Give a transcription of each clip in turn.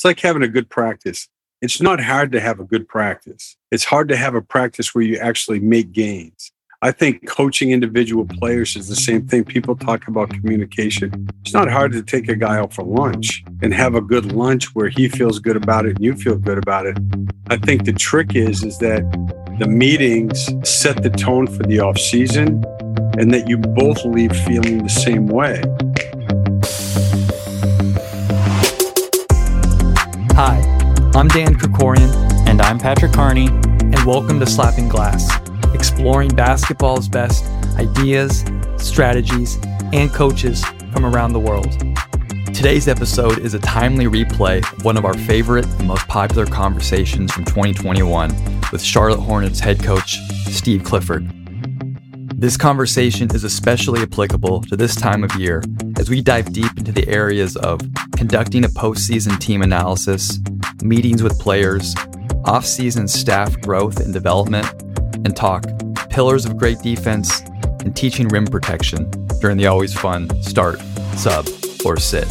It's like having a good practice. It's not hard to have a good practice. It's hard to have a practice where you actually make gains. I think coaching individual players is the same thing. People talk about communication. It's not hard to take a guy out for lunch and have a good lunch where he feels good about it and you feel good about it. I think the trick is is that the meetings set the tone for the off season and that you both leave feeling the same way. Hi, I'm Dan Krikorian, And I'm Patrick Carney. and welcome to Slapping Glass, exploring basketball's best ideas, strategies, and coaches from around the world. Today's episode is a timely replay of one of our favorite and most popular conversations from 2021 with Charlotte Hornets head coach Steve Clifford. This conversation is especially applicable to this time of year as we dive deep into the areas of conducting a postseason team analysis, meetings with players, off-season staff growth and development, and talk pillars of great defense and teaching rim protection during the always fun start, sub, or sit.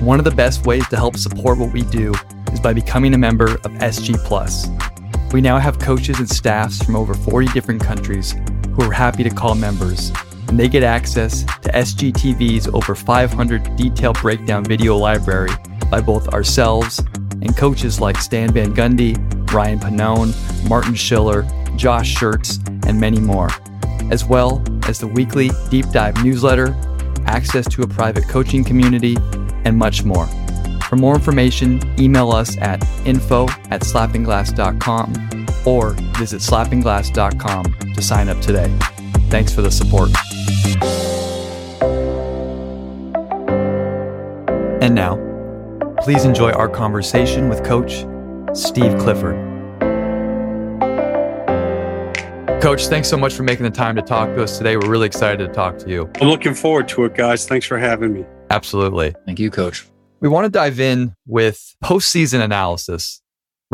One of the best ways to help support what we do is by becoming a member of SG Plus. We now have coaches and staffs from over 40 different countries who are happy to call members, and they get access to SGTV's over 500 detailed breakdown video library by both ourselves and coaches like Stan Van Gundy, Ryan Pannone, Martin Schiller, Josh Schertz, and many more, as well as the weekly deep dive newsletter, access to a private coaching community, and much more. For more information, email us at info at slappingglass.com or visit slappingglass.com to sign up today. Thanks for the support. And now, please enjoy our conversation with Coach Steve Clifford. Coach, thanks so much for making the time to talk to us today. We're really excited to talk to you. I'm looking forward to it, guys. Thanks for having me. Absolutely. Thank you, coach. We want to dive in with postseason analysis.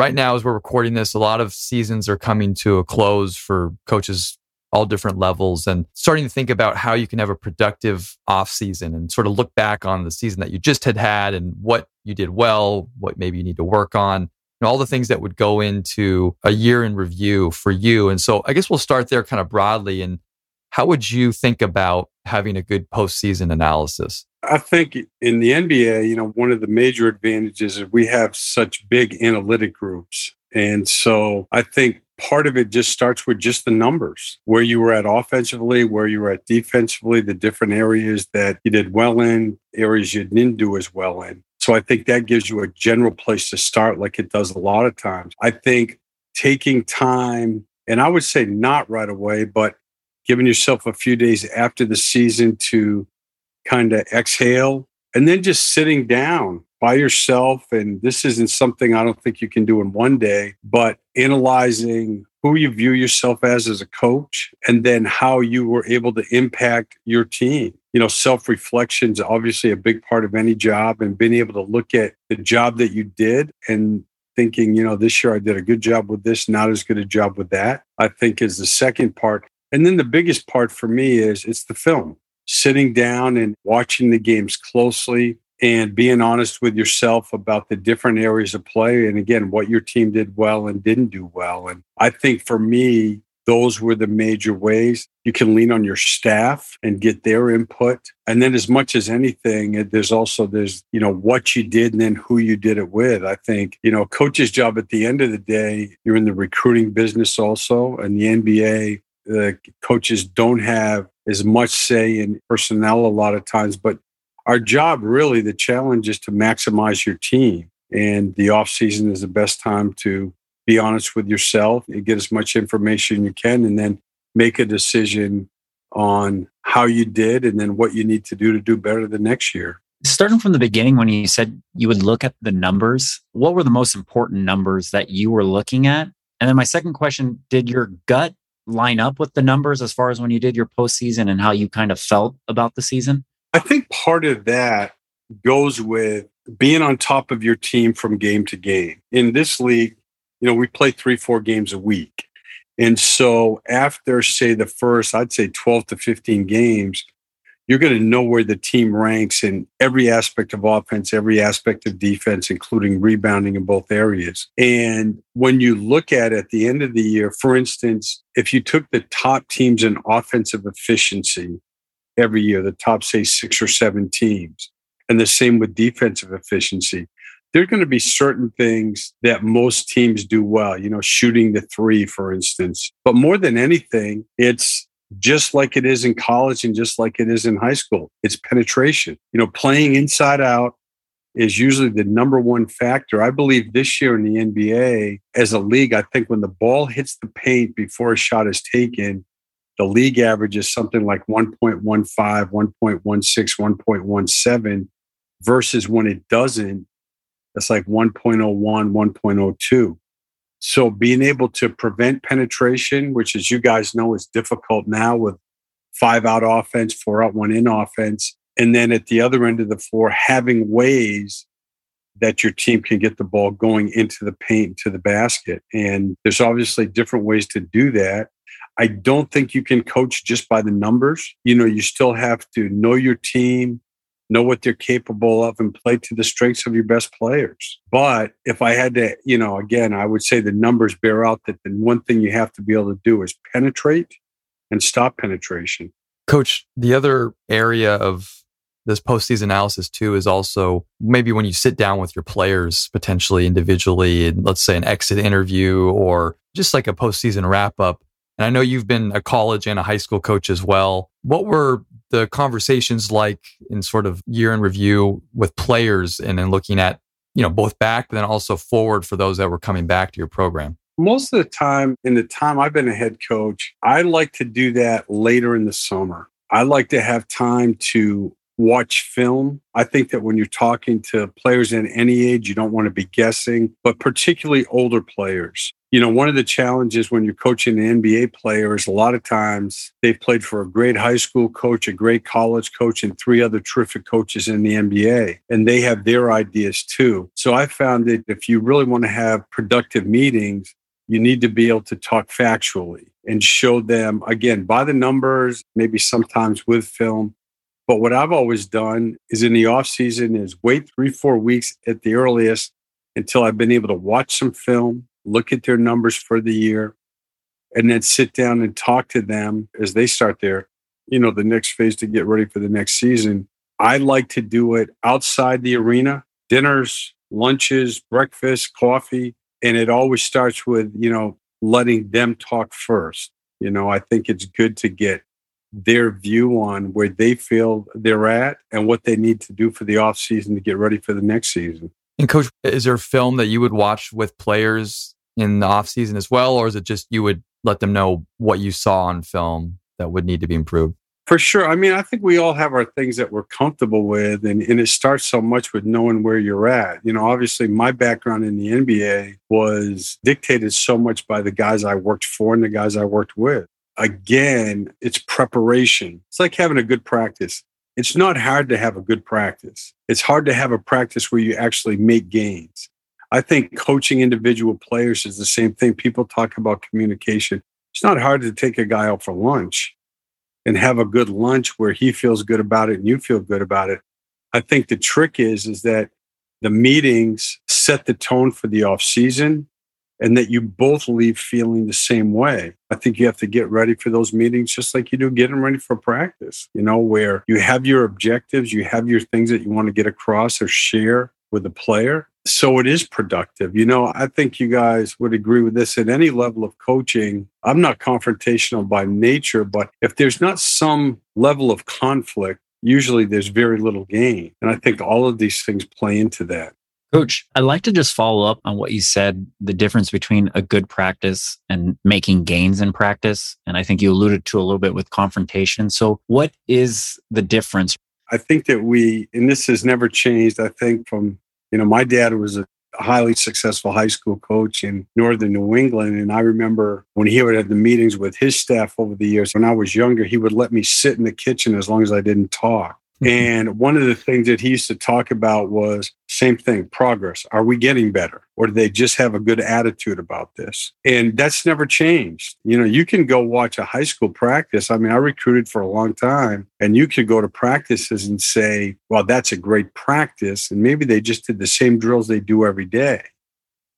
Right now, as we're recording this, a lot of seasons are coming to a close for coaches all different levels and starting to think about how you can have a productive off season and sort of look back on the season that you just had had and what you did well, what maybe you need to work on, and all the things that would go into a year in review for you. And so I guess we'll start there kind of broadly. And how would you think about having a good postseason analysis? I think in the NBA, you know, one of the major advantages is we have such big analytic groups. And so I think part of it just starts with just the numbers where you were at offensively, where you were at defensively, the different areas that you did well in, areas you didn't do as well in. So I think that gives you a general place to start, like it does a lot of times. I think taking time, and I would say not right away, but giving yourself a few days after the season to kind of exhale and then just sitting down by yourself. And this isn't something I don't think you can do in one day, but analyzing who you view yourself as as a coach and then how you were able to impact your team. You know, self reflection is obviously a big part of any job and being able to look at the job that you did and thinking, you know, this year I did a good job with this, not as good a job with that, I think is the second part. And then the biggest part for me is it's the film. Sitting down and watching the games closely and being honest with yourself about the different areas of play and again what your team did well and didn't do well. And i think for me those were the major ways you can lean on your staff and get their input. And then as much as anything there's also there's you know what you did and then who you did it with. I think you know coach's job at the end of the day you're in the recruiting business also and the nba the coaches don't have as much say in personnel a lot of times, but our job really, the challenge is to maximize your team. And the off season is the best time to be honest with yourself and get as much information you can, and then make a decision on how you did and then what you need to do to do better the next year. Starting from the beginning, when you said you would look at the numbers, what were the most important numbers that you were looking at? And then my second question Did your gut line up with the numbers as far as when you did your postseason and how you kind of felt about the season? I think part of that goes with being on top of your team from game to game. In this league, you know, we play three, four games a week. And so after, say, the first, I'd say 12 to 15 games, you're going to know where the team ranks in every aspect of offense, every aspect of defense, including rebounding in both areas. And when you look at at the end of the year, for instance, if you took the top teams in offensive efficiency every year, the top, say, six or seven teams, and the same with defensive efficiency, there are going to be certain things that most teams do well, you know, shooting the three, for instance. But more than anything, it's just like it is in college and just like it is in high school. It's penetration. You know, playing inside out is usually the number one factor. I believe this year in the NBA, as a league, I think when the ball hits the paint before a shot is taken, the league average is something like 1.15, 1.16, 1.17 versus when it doesn't, it's like 1.01, 1.02. So being able to prevent penetration, which as you guys know is difficult now with five out offense, four out, one in offense. And then at the other end of the floor, having ways that your team can get the ball going into the paint, to the basket. And there's obviously different ways to do that. I don't think you can coach just by the numbers. You know, you still have to know your team, know what they're capable of and play to the strengths of your best players. But if I had to, you know, again, I would say the numbers bear out that the one thing you have to be able to do is penetrate and stop penetration. Coach, the other area of this postseason analysis too is also maybe when you sit down with your players potentially individually and let's say an exit interview or just like a postseason wrap up. And I know you've been a college and a high school coach as well. What were the conversations like in sort of year in review with players and then looking at, you know, both back, but then also forward for those that were coming back to your program? Most of the time, in the time I've been a head coach, I like to do that later in the summer. I like to have time to watch film. I think that when you're talking to players in any age, you don't want to be guessing, but particularly older players. You know, one of the challenges when you're coaching an NBA player is a lot of times they've played for a great high school coach, a great college coach, and three other terrific coaches in the NBA. And they have their ideas too. So I found that if you really want to have productive meetings, you need to be able to talk factually and show them, again, by the numbers, maybe sometimes with film, but what I've always done is in the off season is wait three, four weeks at the earliest until I've been able to watch some film, look at their numbers for the year, and then sit down and talk to them as they start their, you know, the next phase to get ready for the next season. I like to do it outside the arena, dinners, lunches, breakfast, coffee. And it always starts with, you know, letting them talk first. You know, I think it's good to get their view on where they feel they're at and what they need to do for the off season to get ready for the next season. And coach, is there film that you would watch with players in the off season as well, or is it just you would let them know what you saw on film that would need to be improved? For sure. I mean, I think we all have our things that we're comfortable with, and, and it starts so much with knowing where you're at. You know, obviously, my background in the NBA was dictated so much by the guys I worked for and the guys I worked with again, it's preparation. It's like having a good practice. It's not hard to have a good practice. It's hard to have a practice where you actually make gains. I think coaching individual players is the same thing. People talk about communication. It's not hard to take a guy out for lunch and have a good lunch where he feels good about it and you feel good about it. I think the trick is is that the meetings set the tone for the off season and that you both leave feeling the same way. I think you have to get ready for those meetings just like you do getting ready for practice, you know, where you have your objectives, you have your things that you want to get across or share with the player. So it is productive. You know, I think you guys would agree with this at any level of coaching. I'm not confrontational by nature, but if there's not some level of conflict, usually there's very little gain. And I think all of these things play into that. Coach, I'd like to just follow up on what you said the difference between a good practice and making gains in practice. And I think you alluded to a little bit with confrontation. So, what is the difference? I think that we, and this has never changed, I think from, you know, my dad was a highly successful high school coach in northern New England. And I remember when he would have the meetings with his staff over the years, when I was younger, he would let me sit in the kitchen as long as I didn't talk Mm-hmm. and one of the things that he used to talk about was same thing progress. Are we getting better? Or do they just have a good attitude about this? And that's never changed. You know, you can go watch a high school practice. I mean, I recruited for a long time, and you could go to practices and say, well, that's a great practice. And maybe they just did the same drills they do every day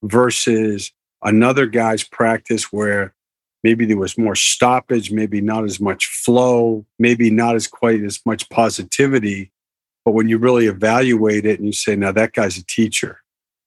versus another guy's practice where maybe there was more stoppage, maybe not as much flow, maybe not as quite as much positivity. But when you really evaluate it and you say, now that guy's a teacher,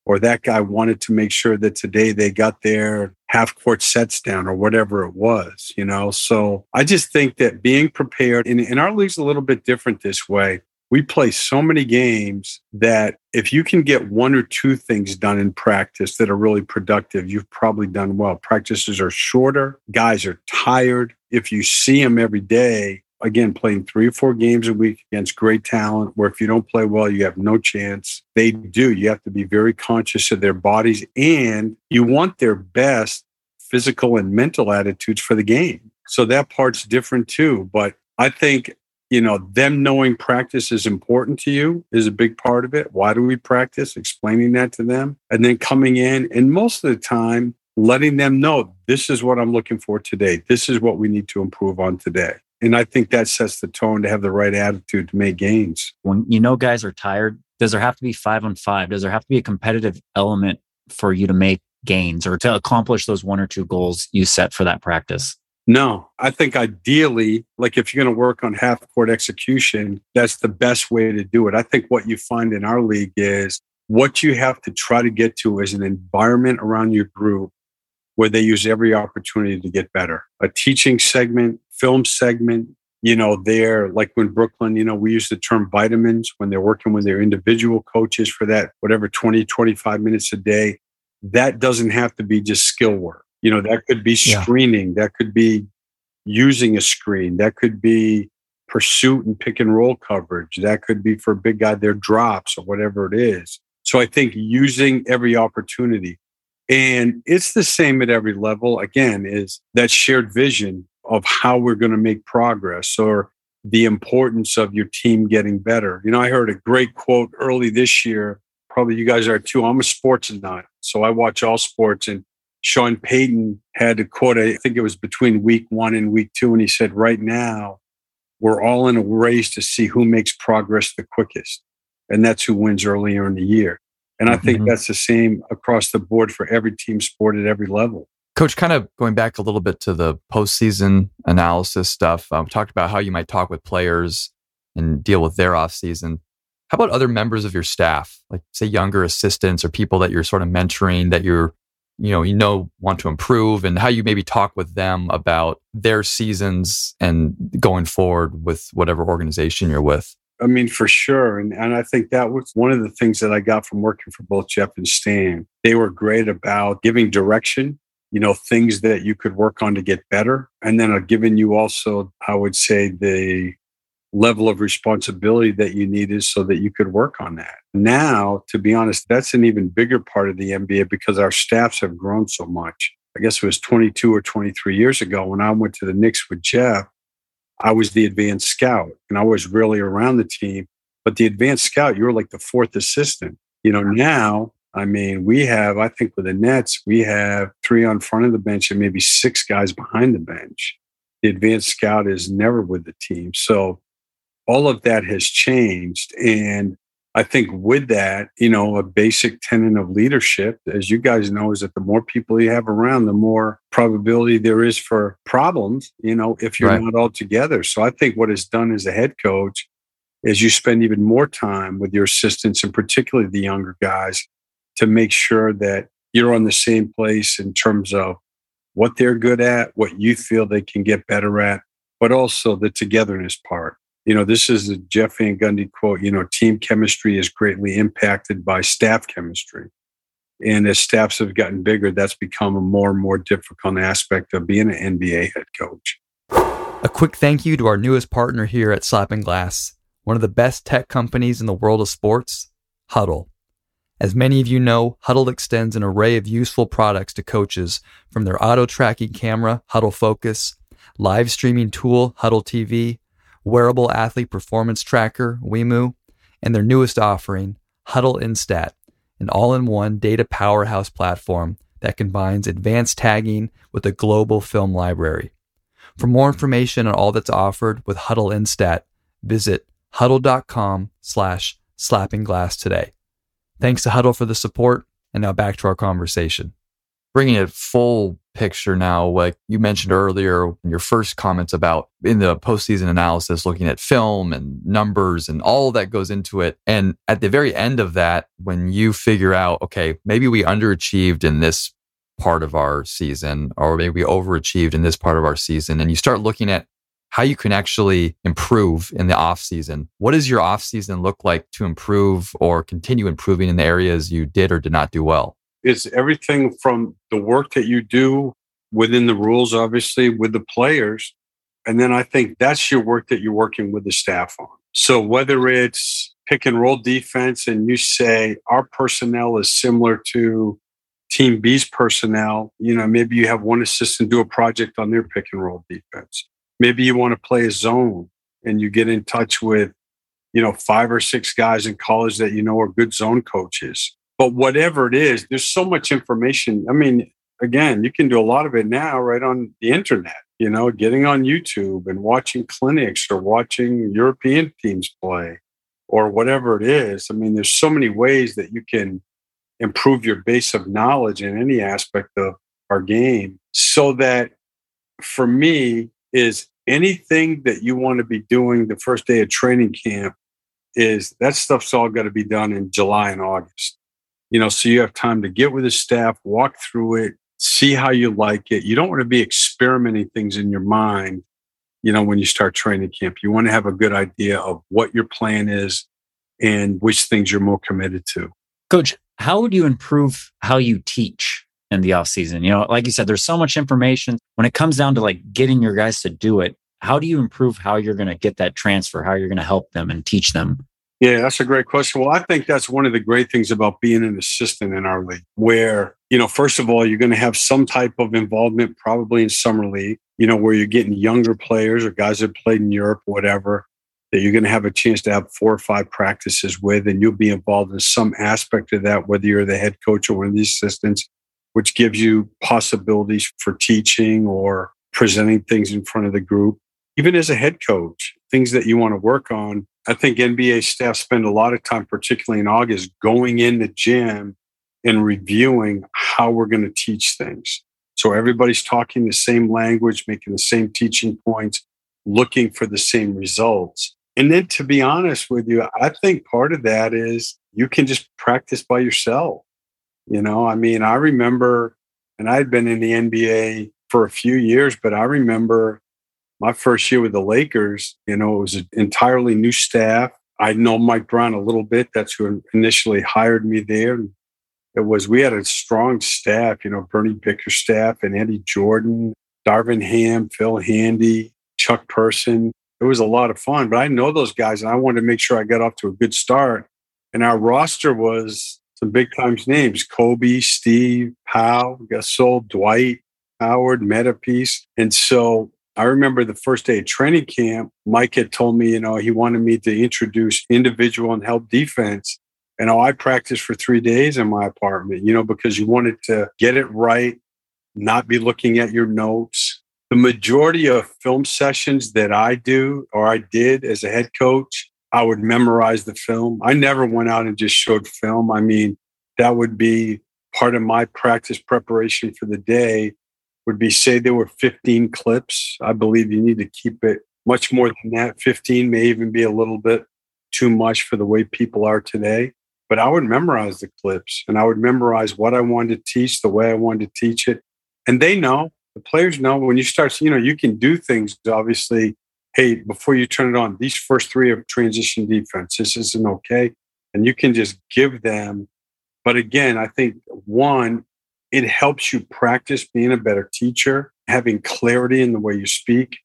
or that guy wanted to make sure that today they got their half court sets down or whatever it was, you know? So I just think that being prepared, and, and our league's a little bit different this way we play so many games that if you can get one or two things done in practice that are really productive, you've probably done well. Practices are shorter, guys are tired. If you see them every day, again, playing three or four games a week against great talent, where if you don't play well, you have no chance. They do. You have to be very conscious of their bodies and you want their best physical and mental attitudes for the game. So that part's different too. But I think you know, them knowing practice is important to you is a big part of it. Why do we practice? Explaining that to them. And then coming in and most of the time, letting them know this is what I'm looking for today. This is what we need to improve on today. And I think that sets the tone to have the right attitude to make gains. When you know guys are tired, does there have to be five on five? Does there have to be a competitive element for you to make gains or to accomplish those one or two goals you set for that practice? No, I think ideally, like if you're going to work on half court execution, that's the best way to do it. I think what you find in our league is what you have to try to get to is an environment around your group where they use every opportunity to get better. A teaching segment, film segment, you know, they're like when Brooklyn, you know, we use the term vitamins when they're working with their individual coaches for that, whatever, 20, 25 minutes a day. That doesn't have to be just skill work you know, that could be screening, yeah. that could be using a screen, that could be pursuit and pick and roll coverage, that could be for a big guy their drops or whatever it is. So I think using every opportunity. And it's the same at every level. Again, is that shared vision of how we're going to make progress or the importance of your team getting better. You know, I heard a great quote early this year. Probably you guys are too. I'm a sports nut, so I watch all sports. And Sean Payton had a quote, I think it was between week one and week two, and he said, Right now, we're all in a race to see who makes progress the quickest. And that's who wins earlier in the year. And I think mm-hmm. that's the same across the board for every team sport at every level. Coach, kind of going back a little bit to the postseason analysis stuff, um, talked about how you might talk with players and deal with their off season. How about other members of your staff, like say younger assistants or people that you're sort of mentoring that you're you know, you know, want to improve and how you maybe talk with them about their seasons and going forward with whatever organization you're with. I mean, for sure. And, and I think that was one of the things that I got from working for both Jeff and Stan. They were great about giving direction, you know, things that you could work on to get better. And then uh, giving you also, I would say, the level of responsibility that you needed so that you could work on that. Now, to be honest, that's an even bigger part of the NBA because our staffs have grown so much. I guess it was 22 or 23 years ago when I went to the Knicks with Jeff. I was the advanced scout and I was really around the team. But the advanced scout, you were like the fourth assistant. You know, now, I mean, we have, I think with the Nets, we have three on front of the bench and maybe six guys behind the bench. The advanced scout is never with the team. So all of that has changed. And I think with that, you know, a basic tenet of leadership, as you guys know, is that the more people you have around, the more probability there is for problems, you know, if you're right. not all together. So I think what is done as a head coach is you spend even more time with your assistants and particularly the younger guys to make sure that you're on the same place in terms of what they're good at, what you feel they can get better at, but also the togetherness part you know, this is a Jeff Van Gundy quote, you know, team chemistry is greatly impacted by staff chemistry. And as staffs have gotten bigger, that's become a more and more difficult aspect of being an NBA head coach. A quick thank you to our newest partner here at Slapping Glass, one of the best tech companies in the world of sports, Hudl. As many of you know, Hudl extends an array of useful products to coaches from their auto tracking camera, Hudl Focus, live streaming tool, Hudl TV, wearable athlete performance tracker, WIMU, and their newest offering, Hudl Instat, an all in one data powerhouse platform that combines advanced tagging with a global film library. For more information on all that's offered with Hudl Instat, visit hudl.com slash slappingglass today. Thanks to Hudl for the support, and now back to our conversation. Bringing it full picture now, like you mentioned earlier in your first comments about in the postseason analysis, looking at film and numbers and all that goes into it. And at the very end of that, when you figure out, okay, maybe we underachieved in this part of our season, or maybe we overachieved in this part of our season, and you start looking at how you can actually improve in the off season. What does your off season look like to improve or continue improving in the areas you did or did not do well? It's everything from the work that you do within the rules, obviously, with the players. And then I think that's your work that you're working with the staff on. So whether it's pick and roll defense and you say our personnel is similar to team B's personnel, you know, maybe you have one assistant do a project on their pick and roll defense. Maybe you want to play a zone and you get in touch with, you know, five or six guys in college that you know are good zone coaches. But whatever it is, there's so much information. I mean, again, you can do a lot of it now right on the internet, you know, getting on YouTube and watching clinics or watching European teams play or whatever it is. I mean, there's so many ways that you can improve your base of knowledge in any aspect of our game so that for me is anything that you want to be doing the first day of training camp is that stuff's all got to be done in July and August. You know, so you have time to get with the staff, walk through it, see how you like it. You don't want to be experimenting things in your mind, you know, when you start training camp. You want to have a good idea of what your plan is and which things you're more committed to. Coach, how would you improve how you teach in the off season? You know, like you said, there's so much information. When it comes down to like getting your guys to do it, how do you improve how you're going to get that transfer, how you're going to help them and teach them? Yeah, that's a great question. Well, I think that's one of the great things about being an assistant in our league, where, you know, first of all, you're going to have some type of involvement probably in summer league, you know, where you're getting younger players or guys that played in Europe, whatever, that you're going to have a chance to have four or five practices with, and you'll be involved in some aspect of that, whether you're the head coach or one of the assistants, which gives you possibilities for teaching or presenting things in front of the group. Even as a head coach, things that you want to work on. I think NBA staff spend a lot of time, particularly in August, going in the gym and reviewing how we're going to teach things. So everybody's talking the same language, making the same teaching points, looking for the same results. And then to be honest with you, I think part of that is you can just practice by yourself. You know, I mean, I remember, and I'd been in the NBA for a few years, but I remember my first year with the Lakers, you know, it was an entirely new staff. I know Mike Brown a little bit. That's who initially hired me there. It was, we had a strong staff, you know, Bernie Bickerstaff and Eddie Jordan, Darvin Ham, Phil Handy, Chuck Person it was a lot of fun. But I know those guys, and I wanted to make sure I got off to a good start. And our roster was some big times names: Kobe, Steve, Powell, Gasol, Dwight, Howard, Metapiece. And so I remember the first day of training camp, Mike had told me, you know, he wanted me to introduce individual and help defense. And oh, I practiced for three days in my apartment, you know, because you wanted to get it right, not be looking at your notes, the majority of film sessions that I do or I did as a head coach, I would memorize the film. I never went out and just showed film. I mean, that would be part of my practice preparation for the day would be say there were 15 clips. I believe you need to keep it much more than that. 15 may even be a little bit too much for the way people are today. But I would memorize the clips and I would memorize what I wanted to teach, the way I wanted to teach it. And they know the players know when you start, you know, you can do things obviously. Hey, before you turn it on, these first three of transition defense, this isn't okay. And you can just give them. But again, I think one, it helps you practice being a better teacher, having clarity in the way you speak.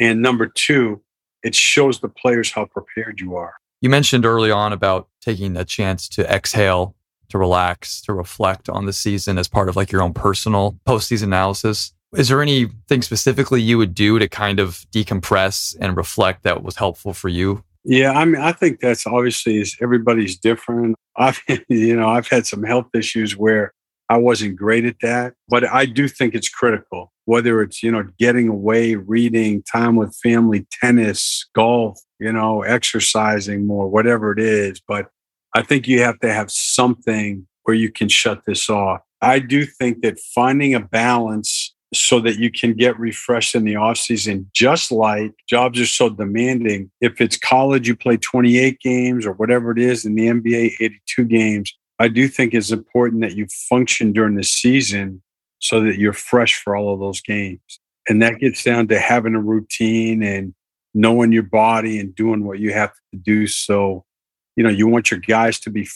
And number two, it shows the players how prepared you are. You mentioned early on about taking a chance to exhale, to relax, to reflect on the season as part of like your own personal postseason analysis. Is there anything specifically you would do to kind of decompress and reflect that was helpful for you? Yeah, I mean, I think that's obviously is everybody's different. I've, you know, I've had some health issues where I wasn't great at that, but I do think it's critical. Whether it's you know getting away, reading, time with family, tennis, golf, you know, exercising more, whatever it is. But I think you have to have something where you can shut this off. I do think that finding a balance so that you can get refreshed in the off season, just like jobs are so demanding. If it's college, you play 28 games or whatever it is in the NBA, 82 games. I do think it's important that you function during the season so that you're fresh for all of those games. And that gets down to having a routine and knowing your body and doing what you have to do. So, you know, you want your guys to be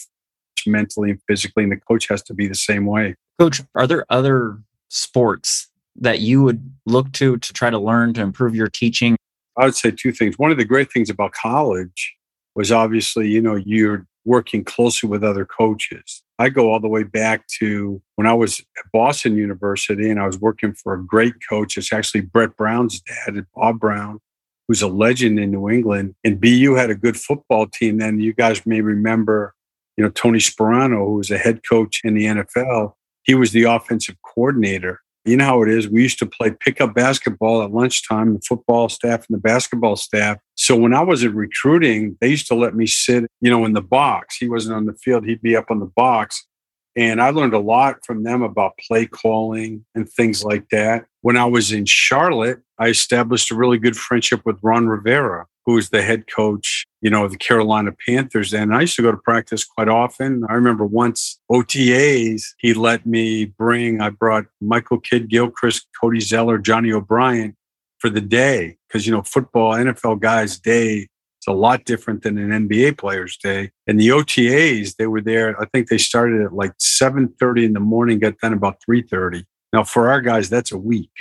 mentally and physically, and the coach has to be the same way. Coach, are there other sports that you would look to to try to learn to improve your teaching? I would say two things. One of the great things about college was obviously, you know, you're working closely with other coaches. I go all the way back to when I was at Boston University and I was working for a great coach. It's actually Brett Brown's dad, Bob Brown, who's a legend in New England. And BU had a good football team then. You guys may remember, you know, Tony Sparano, who was a head coach in the NFL. He was the offensive coordinator you know how it is. We used to play pickup basketball at lunchtime, the football staff and the basketball staff. So when I was recruiting, they used to let me sit, you know, in the box. He wasn't on the field, he'd be up on the box. And I learned a lot from them about play calling and things like that. When I was in Charlotte, I established a really good friendship with Ron Rivera, who was the head coach, you know, of the Carolina Panthers. And I used to go to practice quite often. I remember once OTAs, he let me bring, I brought Michael Kidd Gilchrist, Cody Zeller, Johnny O'Bryant for the day. Cause, you know, football, NFL guys' day is a lot different than an NBA player's day. And the OTAs, they were there. I think they started at like 7:30 in the morning, got done about 3:30. Now for our guys, that's a week,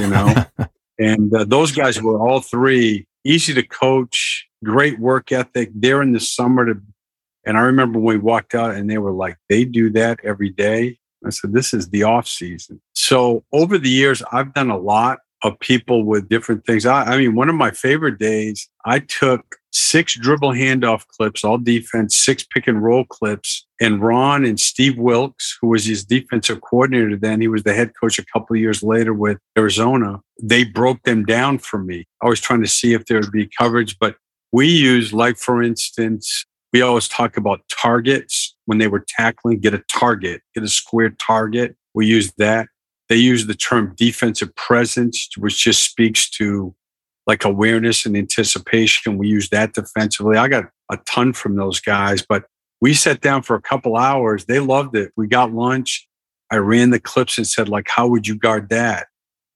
you know. and uh, those guys were all three easy to coach, great work ethic. There in the summer to, and I remember when we walked out and they were like, they do that every day. I said, this is the off season. So over the years, I've done a lot of people with different things. I, I, mean, one of my favorite days, I took six dribble handoff clips, all defense, six pick and roll clips. And Ron and Steve Wilks, who was his defensive coordinator then, he was the head coach a couple of years later with Arizona. They broke them down for me. I was trying to see if there would be coverage, but we use, like, for instance, we always talk about targets when they were tackling, get a target, get a square target. We use that. They use the term defensive presence, which just speaks to like awareness and anticipation. We use that defensively. I got a ton from those guys, but we sat down for a couple hours. They loved it. We got lunch. I ran the clips and said, like, how would you guard that?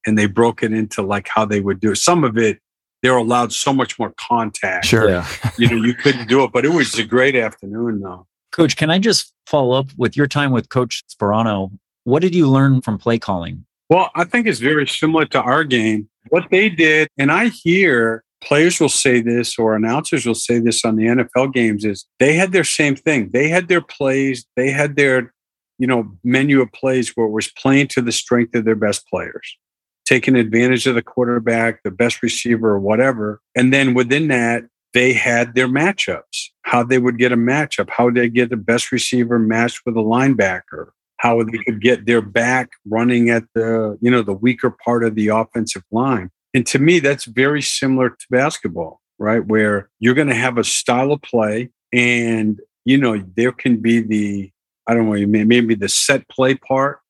And they broke it into like how they would do it. Some of it, they're allowed so much more contact. Sure. Yeah. you know, you couldn't do it, but it was a great afternoon though. Coach, can I just follow up with your time with Coach Sparano? What did you learn from play calling? Well, I think it's very similar to our game. What they did, and I hear players will say this or announcers will say this on the NFL games is they had their same thing. They had their plays, they had their, you know, menu of plays where it was playing to the strength of their best players, taking advantage of the quarterback, the best receiver, or whatever. And then within that, they had their matchups, how they would get a matchup, how they get the best receiver matched with a linebacker, how they could get their back running at the you know the weaker part of the offensive line. And to me that's very similar to basketball right? Where you're going to have a style of play and you know there can be the i don't know maybe the set play part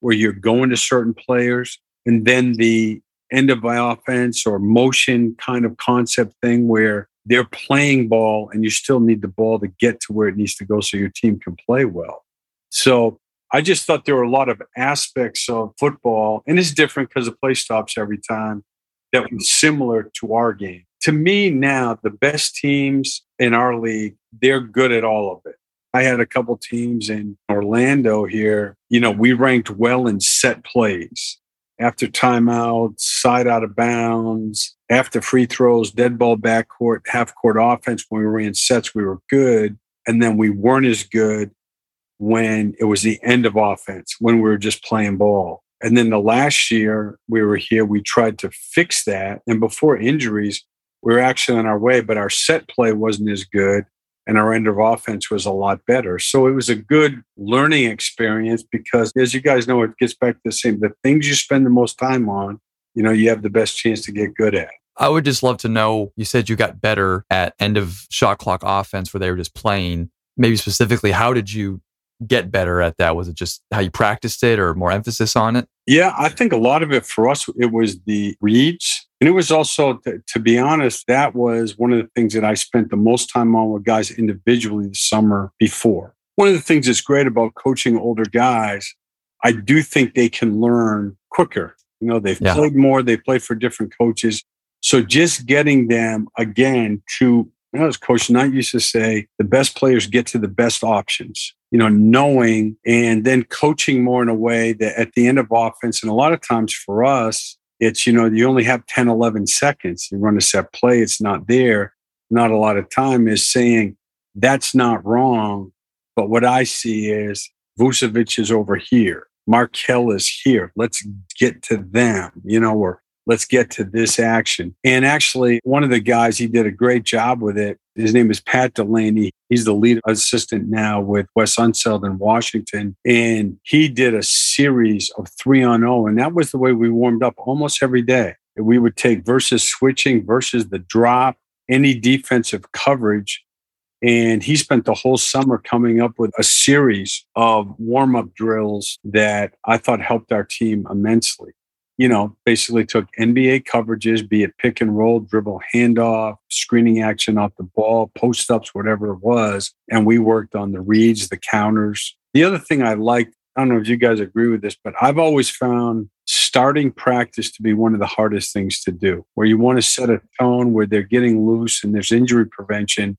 where you're going to certain players and then the end of my offense or motion kind of concept thing where they're playing ball and you still need the ball to get to where it needs to go so your team can play well. So I just thought there were a lot of aspects of football, and it's different because the play stops every time, that was similar to our game. To me, now, the best teams in our league, they're good at all of it. I had a couple teams in Orlando here. You know, we ranked well in set plays. After timeouts, side out of bounds, after free throws, dead ball backcourt, half court offense. When we ran sets, we were good. And then we weren't as good when it was the end of offense, when we were just playing ball. And then the last year we were here, we tried to fix that. And before injuries, we were actually on our way, but our set play wasn't as good and our end of offense was a lot better. So it was a good learning experience because, as you guys know, it gets back to the same the things you spend the most time on, you know, you have the best chance to get good at. I would just love to know you said you got better at end of shot clock offense where they were just playing. Maybe specifically, how did you get better at that? Was it just how you practiced it or more emphasis on it? Yeah, I think a lot of it for us, it was the reads. And it was also, to, to, be honest, that was one of the things that I spent the most time on with guys individually the summer before. One of the things that's great about coaching older guys, I do think they can learn quicker. You know, they've yeah. played more, they played for different coaches. So just getting them again to, you know, as Coach Knight used to say, the best players get to the best options you know, knowing and then coaching more in a way that at the end of offense, and a lot of times for us, it's, you know, you only have 10, 11 seconds. You run a set play, it's not there. Not a lot of time is saying that's not wrong. But what I see is Vucevic is over here. Markelle is here. Let's get to them, you know, or let's get to this action. And actually, one of the guys, he did a great job with it. His name is Pat Delaney. He's the lead assistant now with Wes Unseld in Washington. And he did a series of three on oh. And that was the way we warmed up almost every day. We would take versus switching versus the drop, any defensive coverage. And he spent the whole summer coming up with a series of warm up drills that I thought helped our team immensely you know, basically took NBA coverages, be it pick and roll, dribble handoff, screening action off the ball, post ups, whatever it was. And we worked on the reads, the counters. The other thing I liked, I don't know if you guys agree with this, but I've always found starting practice to be one of the hardest things to do, where you want to set a tone where they're getting loose and there's injury prevention.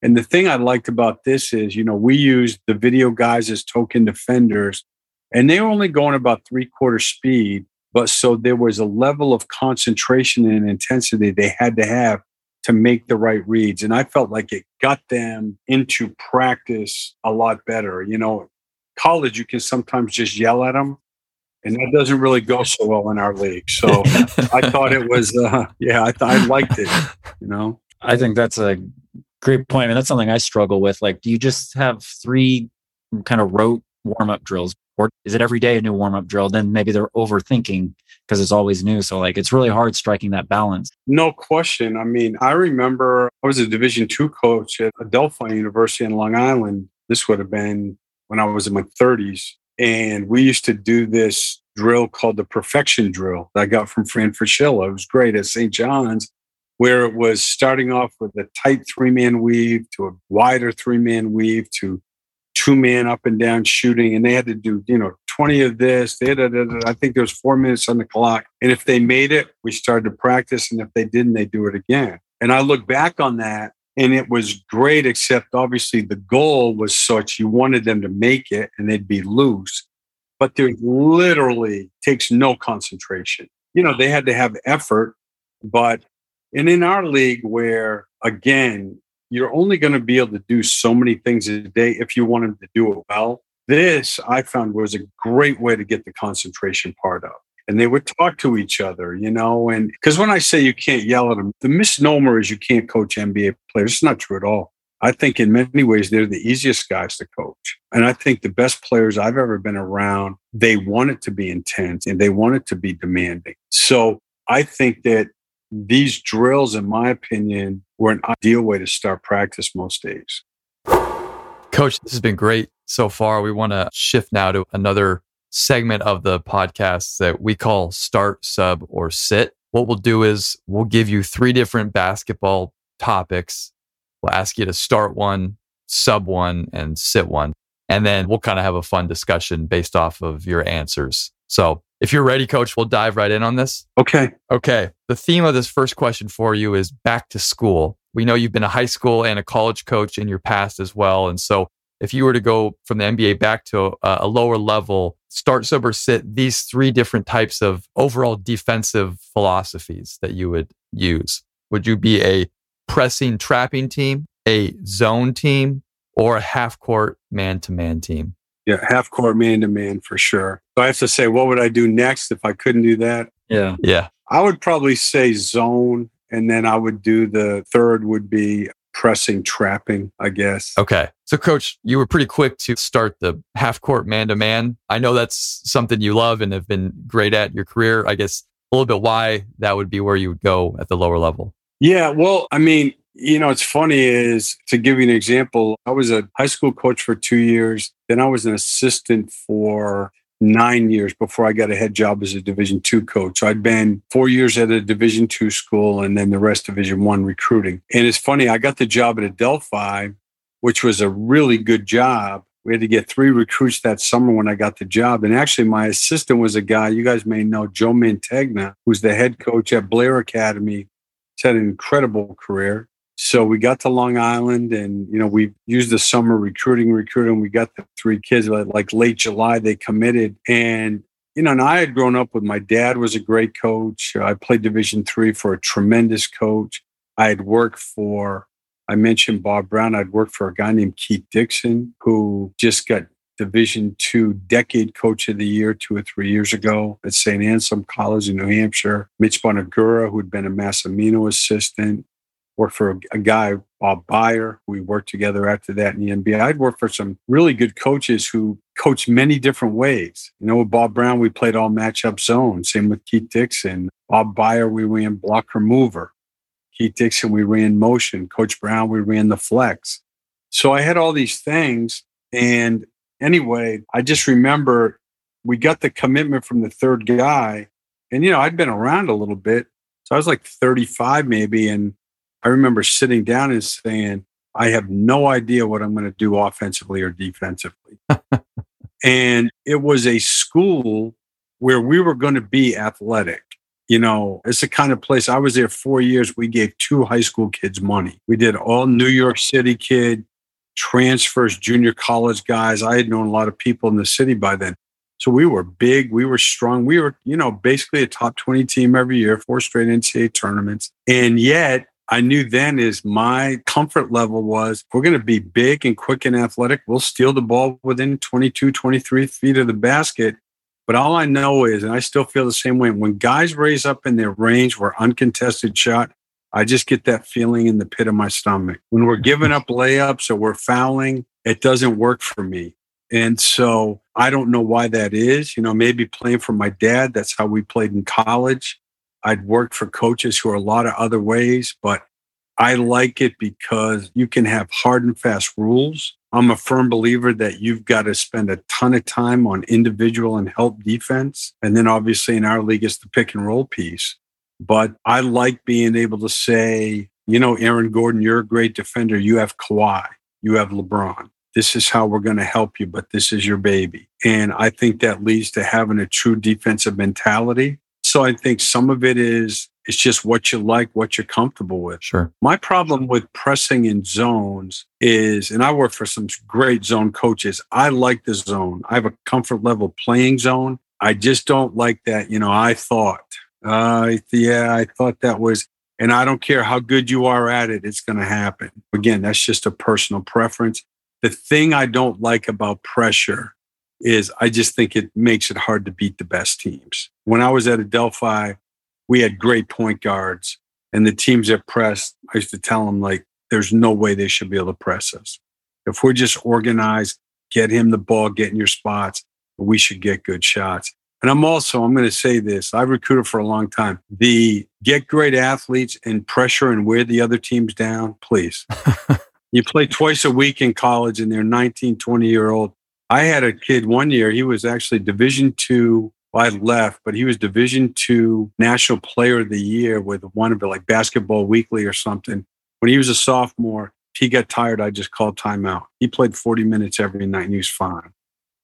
And the thing I liked about this is, you know, we used the video guys as token defenders, and they were only going about three quarter speed but so there was a level of concentration and intensity they had to have to make the right reads. And I felt like it got them into practice a lot better. You know, college, you can sometimes just yell at them. And that doesn't really go so well in our league. So I thought it was, uh, yeah, I, th- I liked it, you know? I think that's a great point. I mean, that's something I struggle with. Like, do you just have three kind of rote warm up drills or is it every day a new warm up drill? Then maybe they're overthinking because it's always new. So like it's really hard striking that balance. No question. I mean, I remember I was a Division two coach at Adelphi University in Long Island. This would have been when I was in my 30s. And we used to do this drill called the perfection drill that I got from Fran Fraschilla. It was great at St. John's, where it was starting off with a tight three man weave to a wider three man weave to two man up and down shooting, and they had to do, you know, 20 of this. They had, I think there was four minutes on the clock. And if they made it, we started to practice. And if they didn't, they do it again. And I look back on that and it was great, except obviously the goal was such you wanted them to make it and they'd be loose. But there literally takes no concentration. You know, they had to have effort, but and in our league where again you're only going to be able to do so many things a day if you want them to do it well. This I found was a great way to get the concentration part up. And they would talk to each other, you know, and because when I say you can't yell at them, the misnomer is you can't coach NBA players. It's not true at all. I think in many ways they're the easiest guys to coach. And I think the best players I've ever been around, they want it to be intense and they want it to be demanding. So I think that these drills, in my opinion, were an ideal way to start practice most days. Coach, this has been great so far. We want to shift now to another segment of the podcast that we call start, sub, or sit. What we'll do is we'll give you three different basketball topics. We'll ask you to start one, sub one, and sit one. And then we'll kind of have a fun discussion based off of your answers. So if you're ready, coach, we'll dive right in on this. Okay. Okay. The theme of this first question for you is back to school. We know you've been a high school and a college coach in your past as well. And so if you were to go from the NBA back to a, a lower level, start, sub, or sit, these three different types of overall defensive philosophies that you would use. Would you be a pressing, trapping team, a zone team, or a half court man to man team? Yeah, half court man to man for sure. So I have to say, what would I do next if I couldn't do that? Yeah. Yeah. I would probably say zone, and then I would do the third would be pressing trapping, I guess. Okay. So, coach, you were pretty quick to start the half court man to man. I know that's something you love and have been great at your career. I guess a little bit why that would be where you would go at the lower level. Yeah. Well, I mean, you know, it's funny is to give you an example, I was a high school coach for two years. Then I was an assistant for nine years before I got a head job as a Division two coach. So I'd been four years at a Division two school and then the rest Division one recruiting. And it's funny, I got the job at Adelphi, which was a really good job. We had to get three recruits that summer when I got the job. And actually, my assistant was a guy you guys may know, Joe Mantegna, who's the head coach at Blair Academy. He's had an incredible career. So we got to Long Island and, you know, we used the summer recruiting, recruiting. We got the three kids like late July, they committed. And, you know, and I had grown up with my dad was a great coach. I played division three for a tremendous coach. I had worked for, I mentioned Bob Brown. I'd worked for a guy named Keith Dickson, who just got Division two decade coach of the year two or three years ago at St. Anselm College in New Hampshire. Mitch Buonaguro, who had been a Massimino assistant worked for a, guy, Bob Beyer. We worked together after that in the NBA. I'd worked for some really good coaches who coached many different ways. You know, with Bob Brown, we played all matchup zone. Same with Keith Dickson. Bob Beyer, we ran blocker mover. Keith Dickson, we ran motion. Coach Brown, we ran the flex. So I had all these things. And anyway, I just remember we got the commitment from the third guy. And, you know, I'd been around a little bit. So I was like 35 maybe. And I remember sitting down and saying, I have no idea what I'm going to do offensively or defensively. and it was a school where we were going to be athletic. You know, it's the kind of place I was there four years. We gave two high school kids money. We did all New York City kid transfers, junior college guys. I had known a lot of people in the city by then. So we were big, we were strong. We were, you know, basically a top 20 team every year, four straight NCAA tournaments. And yet I knew then is my comfort level was we're going to be big and quick and athletic. We'll steal the ball within 22, 23 feet of the basket. But all I know is, and I still feel the same way, when guys raise up in their range where uncontested shot, I just get that feeling in the pit of my stomach. When we're giving up layups or we're fouling, it doesn't work for me. And so I don't know why that is. You know, maybe playing for my dad, that's how we played in college. I'd worked for coaches who are a lot of other ways, but I like it because you can have hard and fast rules. I'm a firm believer that you've got to spend a ton of time on individual and help defense. And then obviously in our league, it's the pick and roll piece. But I like being able to say, you know, Aaron Gordon, you're a great defender. You have Kawhi, you have LeBron. This is how we're going to help you, but this is your baby. And I think that leads to having a true defensive mentality so I think some of it is it's just what you like, what you're comfortable with. Sure. My problem with pressing in zones is, and I work for some great zone coaches. I like the zone. I have a comfort level playing zone. I just don't like that. You know, I thought, uh, yeah, I thought that was, and I don't care how good you are at it, it's going to happen. Again, that's just a personal preference. The thing I don't like about pressure is I just think it makes it hard to beat the best teams. When I was at Adelphi, we had great point guards, and the teams that pressed, I used to tell them, like, there's no way they should be able to press us. If we're just organized, get him the ball, get in your spots, we should get good shots. And I'm also, I'm going to say this I've recruited for a long time. The get great athletes and pressure and wear the other teams down, please. you play twice a week in college and they're 19, 20 year old I had a kid one year. He was actually Division two. Well, I left, but he was Division two National Player of the Year with one of it, like Basketball Weekly or something. When he was a sophomore, he got tired. I just called timeout. He played 40 minutes every night and he was fine.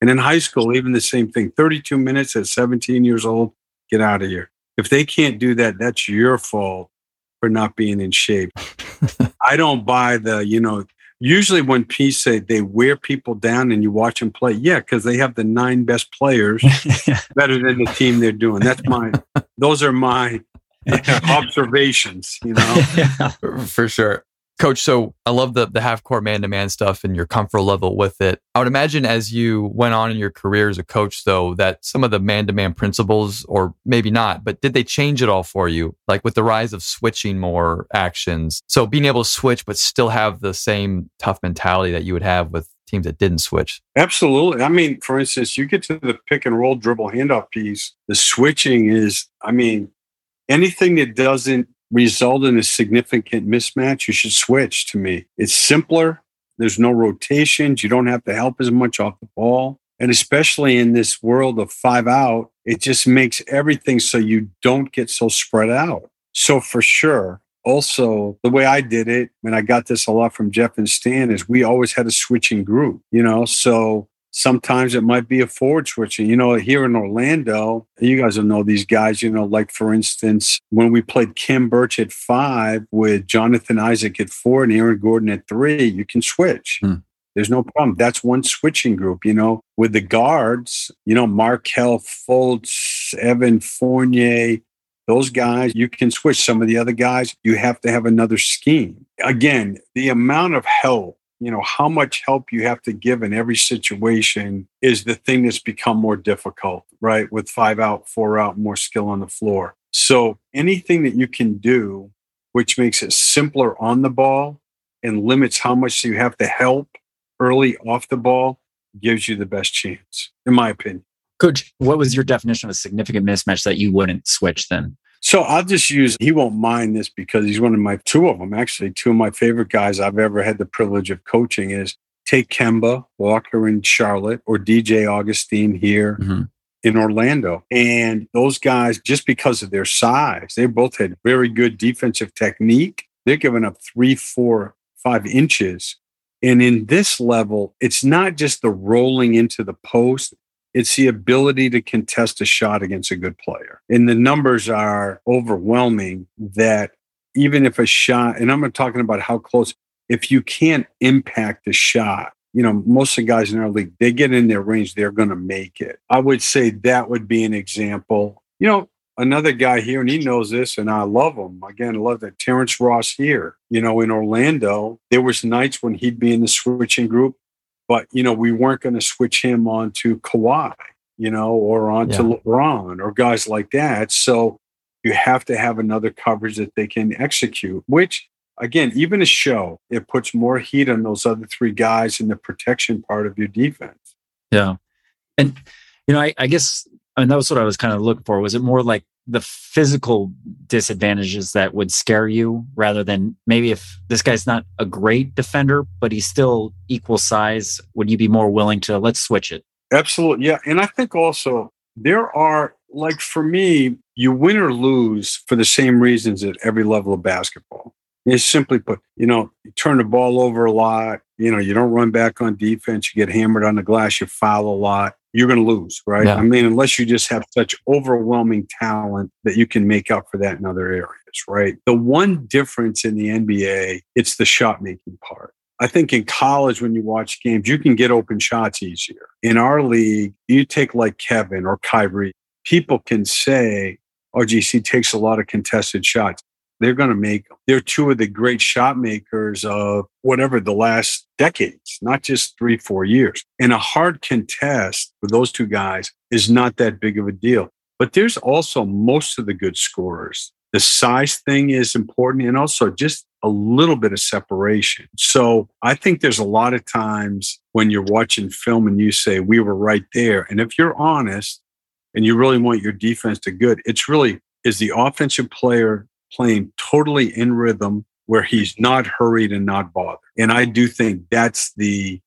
And in high school, even the same thing 32 minutes at 17 years old, get out of here. If they can't do that, that's your fault for not being in shape. I don't buy the, you know, usually when P say they wear people down and you watch them play, yeah, because they have the nine best players better than the team they're doing. That's my, those are my observations, you know? yeah, for sure. Coach, so I love the the half court man to man stuff and your comfort level with it. I would imagine as you went on in your career as a coach, though, that some of the man to man principles, or maybe not, but did they change it all for you? Like with the rise of switching more actions. So being able to switch, but still have the same tough mentality that you would have with teams that didn't switch. Absolutely. I mean, for instance, you get to the pick and roll dribble handoff piece, the switching is, I mean, anything that doesn't result in a significant mismatch, you should switch to me. It's simpler. There's no rotations. You don't have to help as much off the ball. And especially in this world of five out, it just makes everything so you don't get so spread out. So for sure, also the way I did it, and I got this a lot from Jeff and Stan, is we always had a switching group, you know. So Sometimes it might be a forward switching. You know, here in Orlando, you guys will know these guys. You know, like for instance, when we played Khem Birch at five with Jonathan Isaac at four and Aaron Gordon at three, you can switch. Hmm. There's no problem. That's one switching group, you know. With the guards, you know, Markelle Fultz, Evan Fournier, those guys, you can switch. Some of the other guys, you have to have another scheme. Again, the amount of help you know how much help you have to give in every situation is the thing that's become more difficult right? With five out four out more skill on the floor. So anything that you can do which makes it simpler on the ball and limits how much you have to help early off the ball gives you the best chance in my opinion. Coach what was your definition of a significant mismatch that you wouldn't switch then so I'll just use, he won't mind this because he's one of my, two of them actually, two of my favorite guys I've ever had the privilege of coaching is take Kemba Walker in Charlotte or DJ Augustin here mm-hmm. in Orlando. And those guys, just because of their size, they both had very good defensive technique. They're giving up three, four, five inches. And in this level, it's not just the rolling into the post, it's the ability to contest a shot against a good player. And the numbers are overwhelming that even if a shot, and I'm talking about how close, if you can't impact the shot, you know, most of the guys in our league, they get in their range, they're going to make it. I would say that would be an example. You know, another guy here, and he knows this, and I love him. Again, I love that Terrence Ross here. You know, in Orlando, there was nights when he'd be in the switching group but you know, we weren't going to switch him on to Kawhi, you know, or onto yeah. LeBron or guys like that. So you have to have another coverage that they can execute, which again, even a show, it puts more heat on those other three guys in the protection part of your defense. Yeah. And you know, I, I guess I mean that was what I was kind of looking for. Was it more like the physical disadvantages that would scare you rather than maybe if this guy's not a great defender, but he's still equal size, would you be more willing to let's switch it? Absolutely. Yeah. And I think also there are, like for me, you win or lose for the same reasons at every level of basketball. It's simply put, you know, you turn the ball over a lot, you know, you don't run back on defense, you get hammered on the glass, you foul a lot you're going to lose, right? Yeah. I mean, unless you just have such overwhelming talent that you can make up for that in other areas, right? The one difference in the NBA, it's the shot making part. I think in college, when you watch games, you can get open shots easier. In our league, you take like Kevin or Kyrie, people can say, oh, GC takes a lot of contested shots they're going to make. They're two of the great shot makers of whatever the last decades, not just three, four years. And a hard contest with those two guys is not that big of a deal. But there's also most of the good scorers. The size thing is important and also just a little bit of separation. So I think there's a lot of times when you're watching film and you say, we were right there. And if you're honest and you really want your defense to good, it's really is the offensive player playing totally in rhythm where he's not hurried and not bothered. And I do think that's the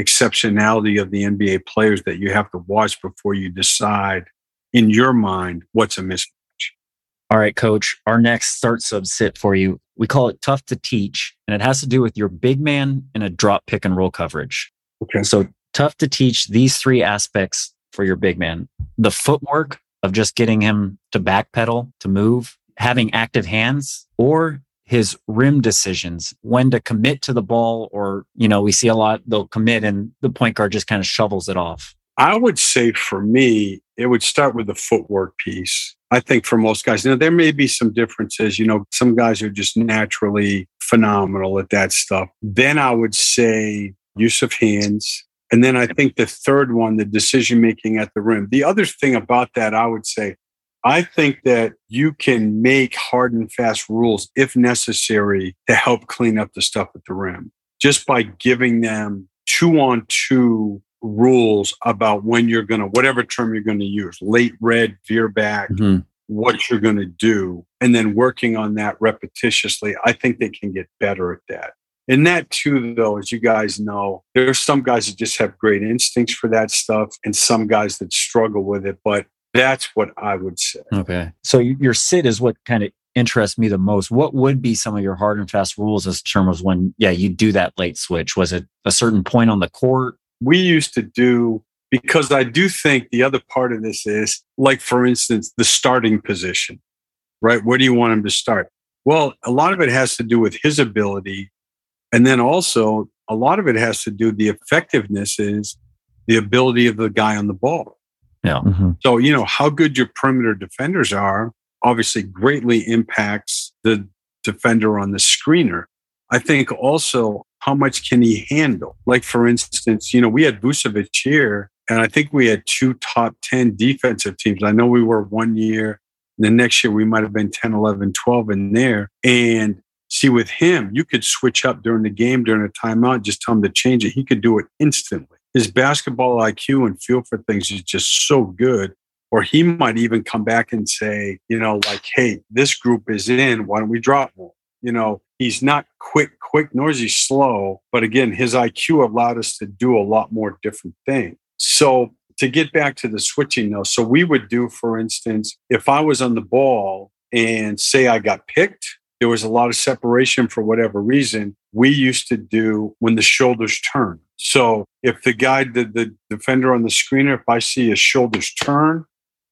exceptionality of the NBA players that you have to watch before you decide in your mind what's a mismatch. All right, coach. Our next start sub sit for you. We call it tough to teach, and it has to do with your big man in a drop pick and roll coverage. Okay. So tough to teach these three aspects for your big man. The footwork of just getting him to backpedal, to move, having active hands or his rim decisions, when to commit to the ball, or, you know, we see a lot, they'll commit and the point guard just kind of shovels it off. I would say for me, it would start with the footwork piece. I think for most guys, now there may be some differences. You know, some guys are just naturally phenomenal at that stuff. Then I would say use of hands. And then I think the third one, the decision making at the rim. The other thing about that, I would say, I think that you can make hard and fast rules if necessary to help clean up the stuff at the rim just by giving them two on two rules about when you're going to, whatever term you're going to use, late red, veer back, mm-hmm. what you're going to do, and then working on that repetitiously. I think they can get better at that. And that too, though, as you guys know, there's some guys that just have great instincts for that stuff and some guys that struggle with it. But that's what I would say. Okay. So your sit is what kind of interests me the most. What would be some of your hard and fast rules as terms when, yeah, you do that late switch? Was it a certain point on the court? We used to do, because I do think the other part of this is, like, for instance, the starting position, right? Where do you want him to start? Well, a lot of it has to do with his ability. And then also, a lot of it has to do the effectiveness is the ability of the guy on the ball. Yeah. Mm-hmm. So, you know, how good your perimeter defenders are obviously greatly impacts the defender on the screener. I think also how much can he handle? Like, for instance, you know, we had Vucevic here, and I think we had two top 10 defensive teams. I know we were one year, the next year we might have been 10, 11, 12 in there. And see, with him, you could switch up during the game, during a timeout, just tell him to change it. He could do it instantly. His basketball IQ and feel for things is just so good or he might even come back and say, you know, like, hey, this group is in. Why don't we drop more? You know, he's not quick, quick, nor is he slow. But again, his IQ allowed us to do a lot more different things. So to get back to the switching though, so we would do, for instance, if I was on the ball and say I got picked, there was a lot of separation for whatever reason. We used to do when the shoulders turn. So if the guy, the, the defender on the screener, if I see his shoulders turn,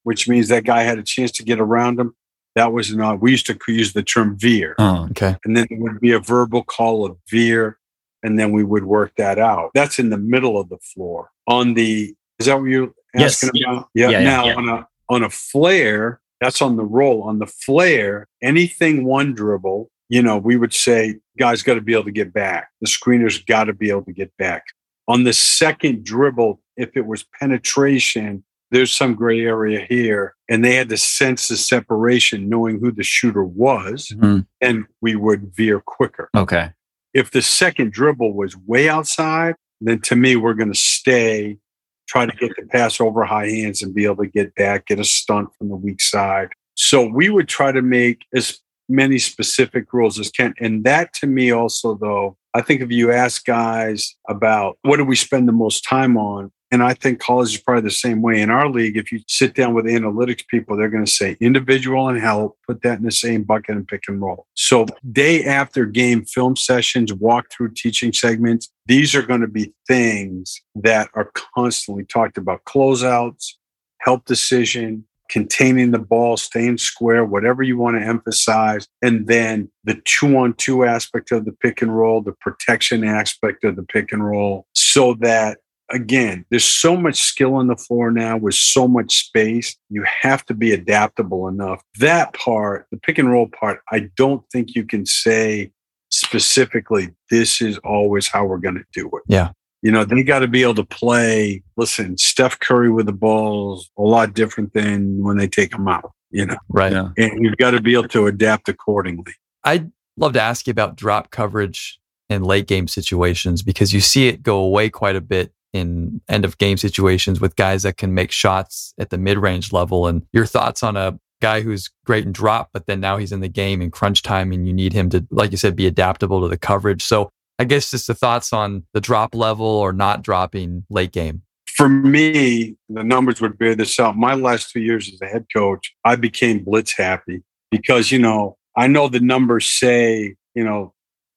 which means that guy had a chance to get around him. That was not, uh, we used to use the term veer. Oh, okay. And then it would be a verbal call of veer, and then we would work that out. That's in the middle of the floor. On the, is that what you're asking yes. about? Yeah. yeah now, yeah. on a on a flare, that's on the roll. On the flare, anything one dribble, you know, we would say, guys got to be able to get back. The screener's got to be able to get back. On the second dribble, if it was penetration, there's some gray area here. And they had to sense the separation, knowing who the shooter was, mm-hmm. and we would veer quicker. Okay. If the second dribble was way outside, then to me, we're going to stay, try to get the pass over high hands and be able to get back, get a stunt from the weak side. So we would try to make as many specific rules as can. And that to me also, though, I think if you ask guys about what do we spend the most time on, and I think college is probably the same way. In our league, if you sit down with analytics people, they're going to say individual and help, put that in the same bucket and pick and roll. So, day after game film sessions, walkthrough teaching segments, these are going to be things that are constantly talked about closeouts, help decision, containing the ball, staying square, whatever you want to emphasize. And then the two on two aspect of the pick and roll, the protection aspect of the pick and roll, so that again, there's so much skill on the floor now with so much space. You have to be adaptable enough. That part, the pick and roll part, I don't think you can say specifically, this is always how we're going to do it. Yeah. You know, they got to be able to play. Listen, Steph Curry with the balls, a lot different than when they take them out, you know? Right. Yeah. And you've got to be able to adapt accordingly. I'd love to ask you about drop coverage in late game situations because you see it go away quite a bit in end of game situations with guys that can make shots at the mid range level. And your thoughts on a guy who's great in drop, but then now he's in the game in crunch time and you need him to, like you said, be adaptable to the coverage. So I guess just the thoughts on the drop level or not dropping late game. For me, the numbers would bear this out. My last two years as a head coach, I became blitz happy because, you know, I know the numbers say, you know,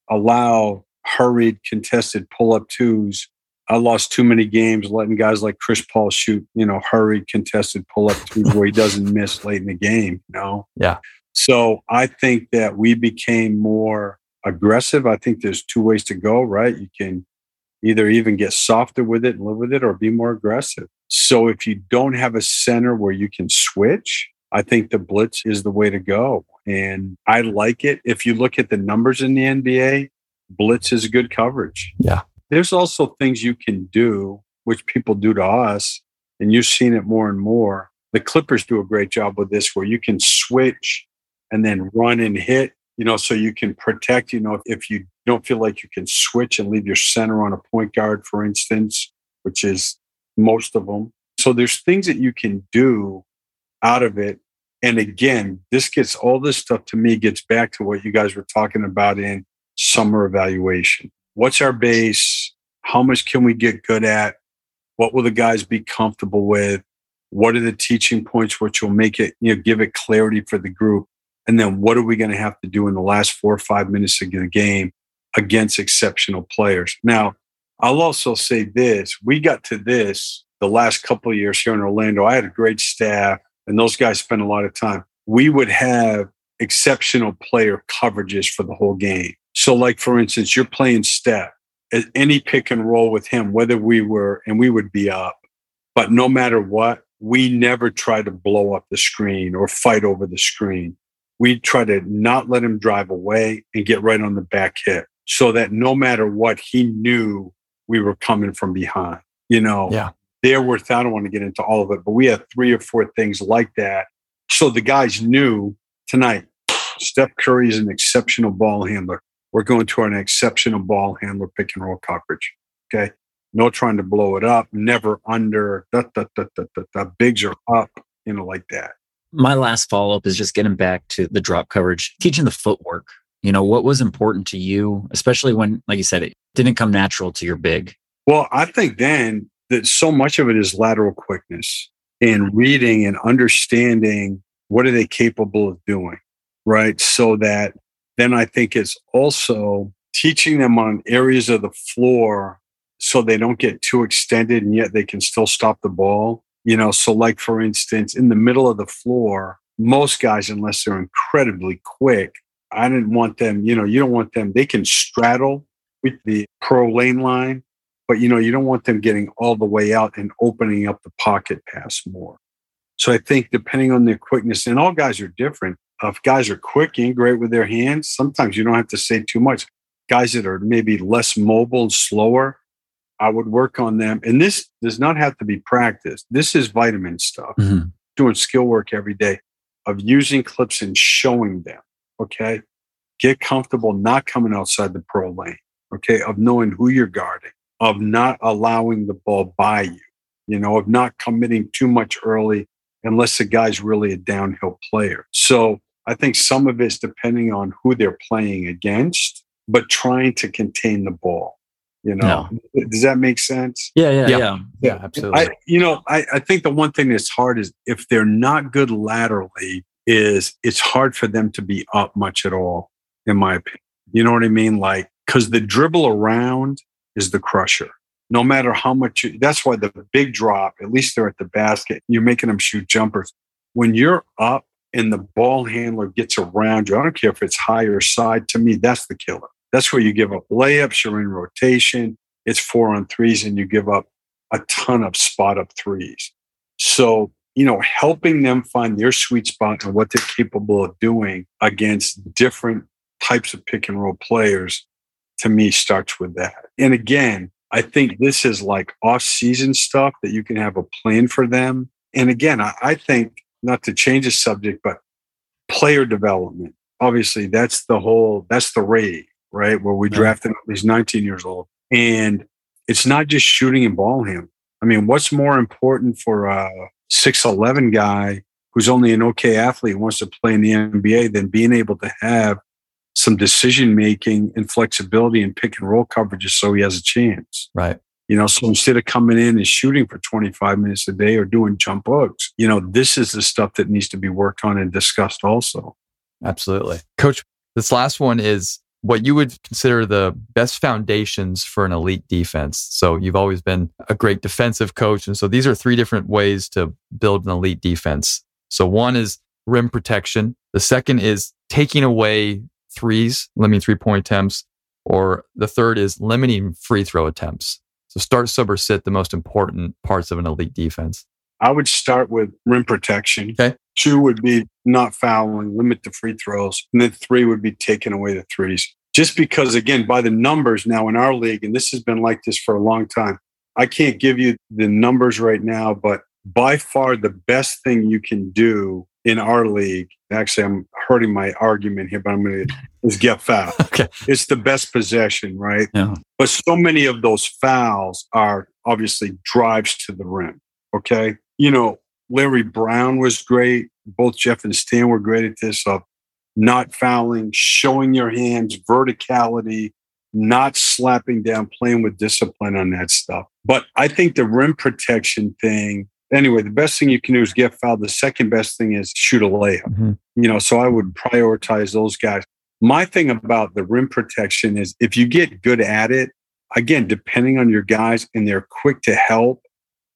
allow hurried contested pull up twos I lost too many games letting guys like Chris Paul shoot, you know, hurried contested pull up twos where he doesn't miss late in the game, you know? Yeah. So I think that we became more aggressive. I think there's two ways to go, right? You can either even get softer with it and live with it or be more aggressive. So if you don't have a center where you can switch, I think the blitz is the way to go. And I like it. If you look at the numbers in the NBA, blitz is good coverage. Yeah. There's also things you can do, which people do to us, and you've seen it more and more. The Clippers do a great job with this where you can switch and then run and hit, you know, so you can protect, you know, if you don't feel like you can switch and leave your center on a point guard, for instance, which is most of them. So there's things that you can do out of it. And again, this gets all this stuff to me gets back to what you guys were talking about in summer evaluation. What's our base? How much can we get good at? What will the guys be comfortable with? What are the teaching points which will make it, you know, give it clarity for the group? And then what are we going to have to do in the last four or five minutes of the game against exceptional players? Now, I'll also say this we got to this the last couple of years here in Orlando. I had a great staff, and those guys spent a lot of time. We would have exceptional player coverages for the whole game. So, like for instance, you're playing Steph, any pick and roll with him, whether we were, and we would be up. But no matter what, we never try to blow up the screen or fight over the screen. We try to not let him drive away and get right on the back hit so that no matter what, he knew we were coming from behind. You know, yeah. there were, I don't want to get into all of it, but we had three or four things like that. So the guys knew tonight, Steph Curry is an exceptional ball handler. We're going to an exceptional ball handler pick and roll coverage. Okay. No trying to blow it up, never under, da, da, da, da, da, da, bigs are up, you know, like that. My last follow up is just getting back to the drop coverage, teaching the footwork. You know, what was important to you, especially when, like you said, it didn't come natural to your big? Well, I think then that so much of it is lateral quickness and reading and understanding what are they capable of doing, right? So that then I think it's also teaching them on areas of the floor so they don't get too extended and yet they can still stop the ball. You know, so like for instance, in the middle of the floor, most guys, unless they're incredibly quick, I didn't want them, you know, you don't want them, they can straddle with the pro lane line, but you know, you don't want them getting all the way out and opening up the pocket pass more. So I think depending on their quickness, and all guys are different. If guys are quick and great with their hands, sometimes you don't have to say too much. Guys that are maybe less mobile and slower, I would work on them. And this does not have to be practiced. This is vitamin stuff. Mm-hmm. Doing skill work every day of using clips and showing them. Okay. Get comfortable not coming outside the pro lane. Okay. Of knowing who you're guarding, of not allowing the ball by you, you know, of not committing too much early unless the guy's really a downhill player. So I think some of it's depending on who they're playing against, but trying to contain the ball. You know, no. does that make sense? Yeah, yeah, yeah, yeah, yeah absolutely. I, you know, I, I think the one thing that's hard is if they're not good laterally, is it's hard for them to be up much at all, in my opinion. You know what I mean? Like, because the dribble around is the crusher. No matter how much, you, that's why the big drop, at least they're at the basket, you're making them shoot jumpers. When you're up and the ball handler gets around you, I don't care if it's high or side, to me, that's the killer. That's where you give up layups, you're in rotation, it's four on threes, and you give up a ton of spot up threes. So, you know, helping them find their sweet spot and what they're capable of doing against different types of pick and roll players to me starts with that. And again, I think this is like off season stuff that you can have a plan for them. And again, I, I think not to change the subject, but player development. Obviously, that's the whole, that's the rave, right? Where we drafted him, he's 19 years old. And it's not just shooting and ball him. I mean, what's more important for a 6'11 guy who's only an okay athlete wants to play in the NBA than being able to have some decision making and flexibility and pick and roll coverages so he has a chance. Right. You know, so instead of coming in and shooting for 25 minutes a day or doing jump hooks, you know, this is the stuff that needs to be worked on and discussed also. Absolutely. Coach, this last one is what you would consider the best foundations for an elite defense. So you've always been a great defensive coach. And so these are three different ways to build an elite defense. So one is rim protection. The second is taking away threes, limiting three point attempts, or the third is limiting free throw attempts. So start, sub, or sit, the most important parts of an elite defense. I would start with rim protection. Okay. Two would be not fouling, limit the free throws. And then three would be taking away the threes. Just because, again, by the numbers now in our league, and this has been like this for a long time, I can't give you the numbers right now, but by far the best thing you can do in our league, actually, I'm hurting my argument here, but I'm going to, is get fouled. Okay. It's the best possession, right? Yeah. But so many of those fouls are obviously drives to the rim. Okay. You know, Larry Brown was great. Both Jeff and Stan were great at this of not fouling, showing your hands, verticality, not slapping down, playing with discipline on that stuff. But I think the rim protection thing, anyway, the best thing you can do is get fouled. The second best thing is shoot a layup. Mhm. You know, so I would prioritize those guys. My thing about the rim protection is if you get good at it, again, depending on your guys and they're quick to help,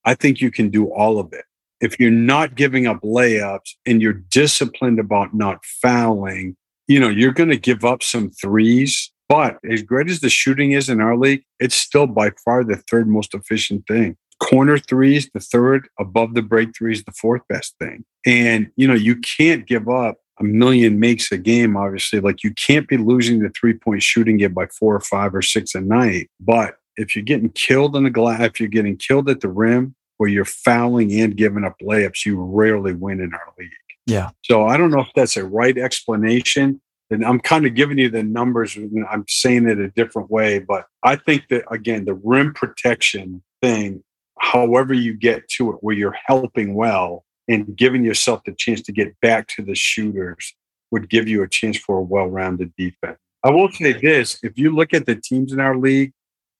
I think you can do all of it. If you're not giving up layups and you're disciplined about not fouling, you know, you're going to give up some threes. But as great as the shooting is in our league, it's still by far the third most efficient thing. Corner threes, the third, above the break threes, the fourth best thing. And, you know, you can't give up a million makes a game, obviously. Like you can't be losing the three point shooting game by four or five or six a night. But if you're getting killed in the glass, if you're getting killed at the rim where you're fouling and giving up layups, you rarely win in our league. Yeah. So I don't know if that's a right explanation. And I'm kind of giving you the numbers. and I'm saying it a different way, but I think that again, the rim protection thing, however you get to it, where you're helping well and giving yourself the chance to get back to the shooters, would give you a chance for a well-rounded defense. I will say this: if you look at the teams in our league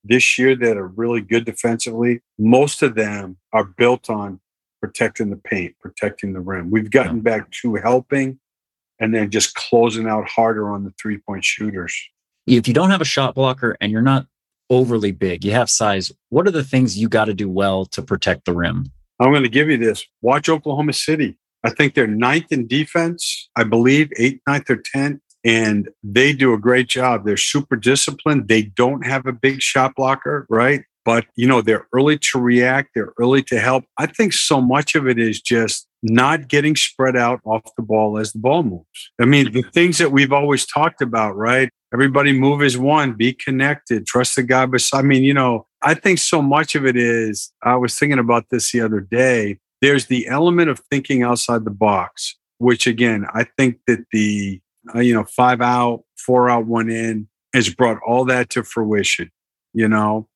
this year that are really good defensively, most of them are built on protecting the paint, protecting the rim. We've gotten back to helping and then just closing out harder on the three point shooters. If you don't have a shot blocker and you're not overly big, you have size, what are the things you got to do well to protect the rim? I'm going to give you this. Watch Oklahoma City. I think they're ninth in defense, I believe, eighth, ninth, or 10th. And they do a great job. They're super disciplined. They don't have a big shot blocker, right? But, you know, they're early to react. They're early to help. I think so much of it is just not getting spread out off the ball as the ball moves. I mean, the things that we've always talked about, right? Everybody move as one, be connected, trust the guy beside. I mean, you know, I think so much of it is, I was thinking about this the other day. There's the element of thinking outside the box, which again, I think that the, uh, you know, five out, four out, one in has brought all that to fruition, you know?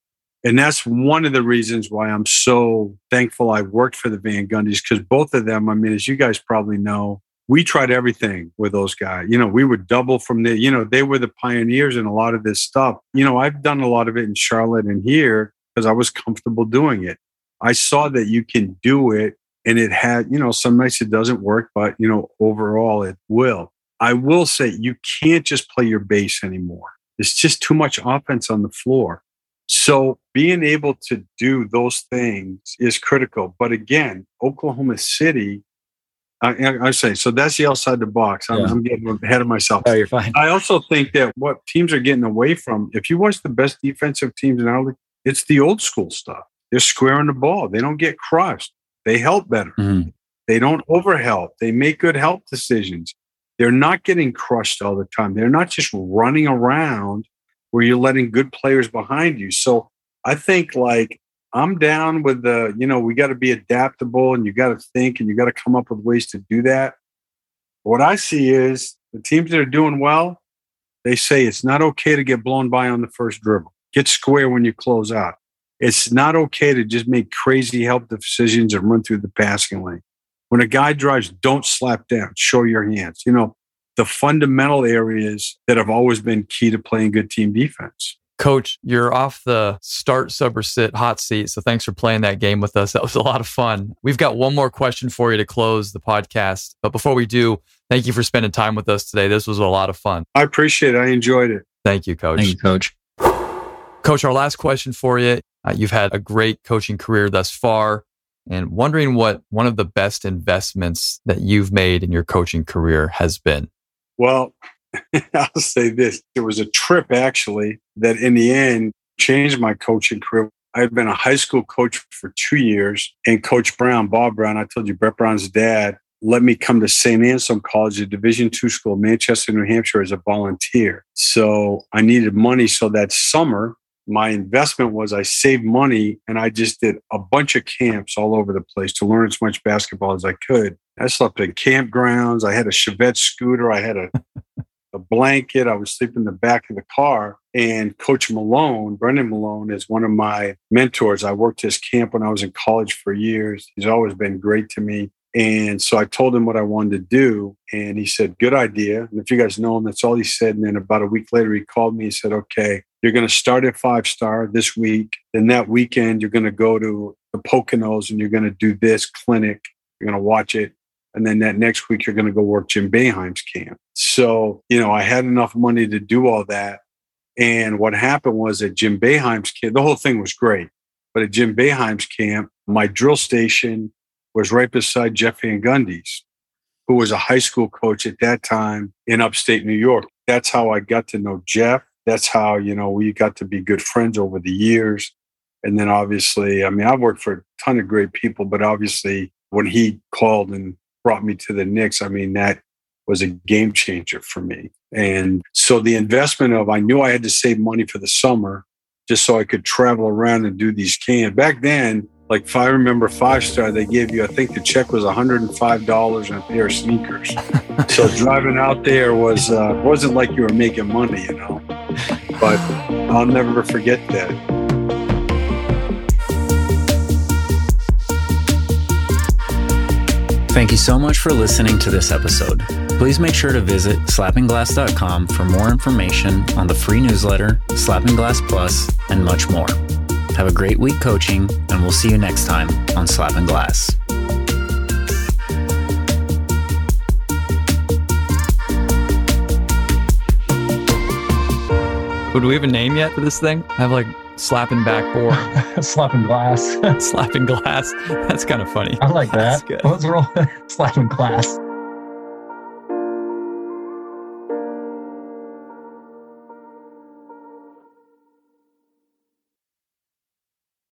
And that's one of the reasons why I'm so thankful I worked for the Van Gundys because both of them, I mean, as you guys probably know, we tried everything with those guys. You know, we would double from the, you know, they were the pioneers in a lot of this stuff. You know, I've done a lot of it in Charlotte and here because I was comfortable doing it. I saw that you can do it and it had, you know, some nights it doesn't work, but, you know, overall it will. I will say you can't just play your base anymore. It's just too much offense on the floor. So being able to do those things is critical. But again, Oklahoma City, I, I say, so that's the outside the box. I'm, Yeah. I'm getting ahead of myself. Oh, you're fine. I also think that what teams are getting away from, if you watch the best defensive teams in our league, it's the old school stuff. They're squaring the ball. They don't get crushed. They help better. Mhm. They don't overhelp. They make good help decisions. They're not getting crushed all the time. They're not just running around where you're letting good players behind you. So I think like I'm down with the, you know, we got to be adaptable and you got to think and you got to come up with ways to do that. What I see is the teams that are doing well, they say it's not okay to get blown by on the first dribble. Get square when you close out. It's not okay to just make crazy help decisions and run through the passing lane. When a guy drives, don't slap down, show your hands. You know, the fundamental areas that have always been key to playing good team defense. Coach, you're off the start, sub, or sit hot seat. So thanks for playing that game with us. That was a lot of fun. We've got one more question for you to close the podcast. But before we do, thank you for spending time with us today. This was a lot of fun. I appreciate it. I enjoyed it. Thank you, Coach. Thank you, coach. Coach, our last question for you. Uh, you've had a great coaching career thus far, and wondering what one of the best investments that you've made in your coaching career has been. Well, I'll say this. There was a trip actually that in the end changed my coaching career. I had been a high school coach for two years, and Coach Brown, Bob Brown, I told you, Brett Brown's dad, let me come to St. Anselm College, a Division two school, Manchester, New Hampshire, as a volunteer. So I needed money. So that summer, my investment was I saved money and I just did a bunch of camps all over the place to learn as much basketball as I could. I slept in campgrounds. I had a Chevette scooter. I had a, a blanket. I was sleeping in the back of the car. And Coach Malone, Brendan Malone, is one of my mentors. I worked his camp when I was in college for years. He's always been great to me. And so I told him what I wanted to do. And he said, Good idea. And if you guys know him, that's all he said. And then about a week later, he called me and said, Okay, you're going to start at five star this week. Then that weekend, you're going to go to the Poconos and you're going to do this clinic. You're going to watch it. And then that next week, you're going to go work Jim Boeheim's camp. So, you know, I had enough money to do all that. And what happened was at Jim Boeheim's camp, the whole thing was great. But at Jim Boeheim's camp, my drill station was right beside Jeff Van Gundy's, who was a high school coach at that time in upstate New York. That's how I got to know Jeff. That's how, you know, we got to be good friends over the years. And then obviously, I mean, I've worked for a ton of great people, but obviously when he called and brought me to the Knicks, I mean, that was a game changer for me. And so the investment of, I knew I had to save money for the summer just so I could travel around and do these cans. Back then, like if I remember five star, they gave you, I think the check was $105 and a pair of sneakers. so driving out there was, uh, wasn't like you were making money, you know, but I'll never forget that. Thank you so much for listening to this episode. Please make sure to visit slappingglass.com for more information on the free newsletter, Slapping Glass Plus, and much more. Have a great week coaching, and we'll see you next time on Slapping Glass. Would we have a name yet for this thing? I have like slapping back four. slapping glass. slapping glass. That's kind of funny. I like that. Let's roll slapping glass.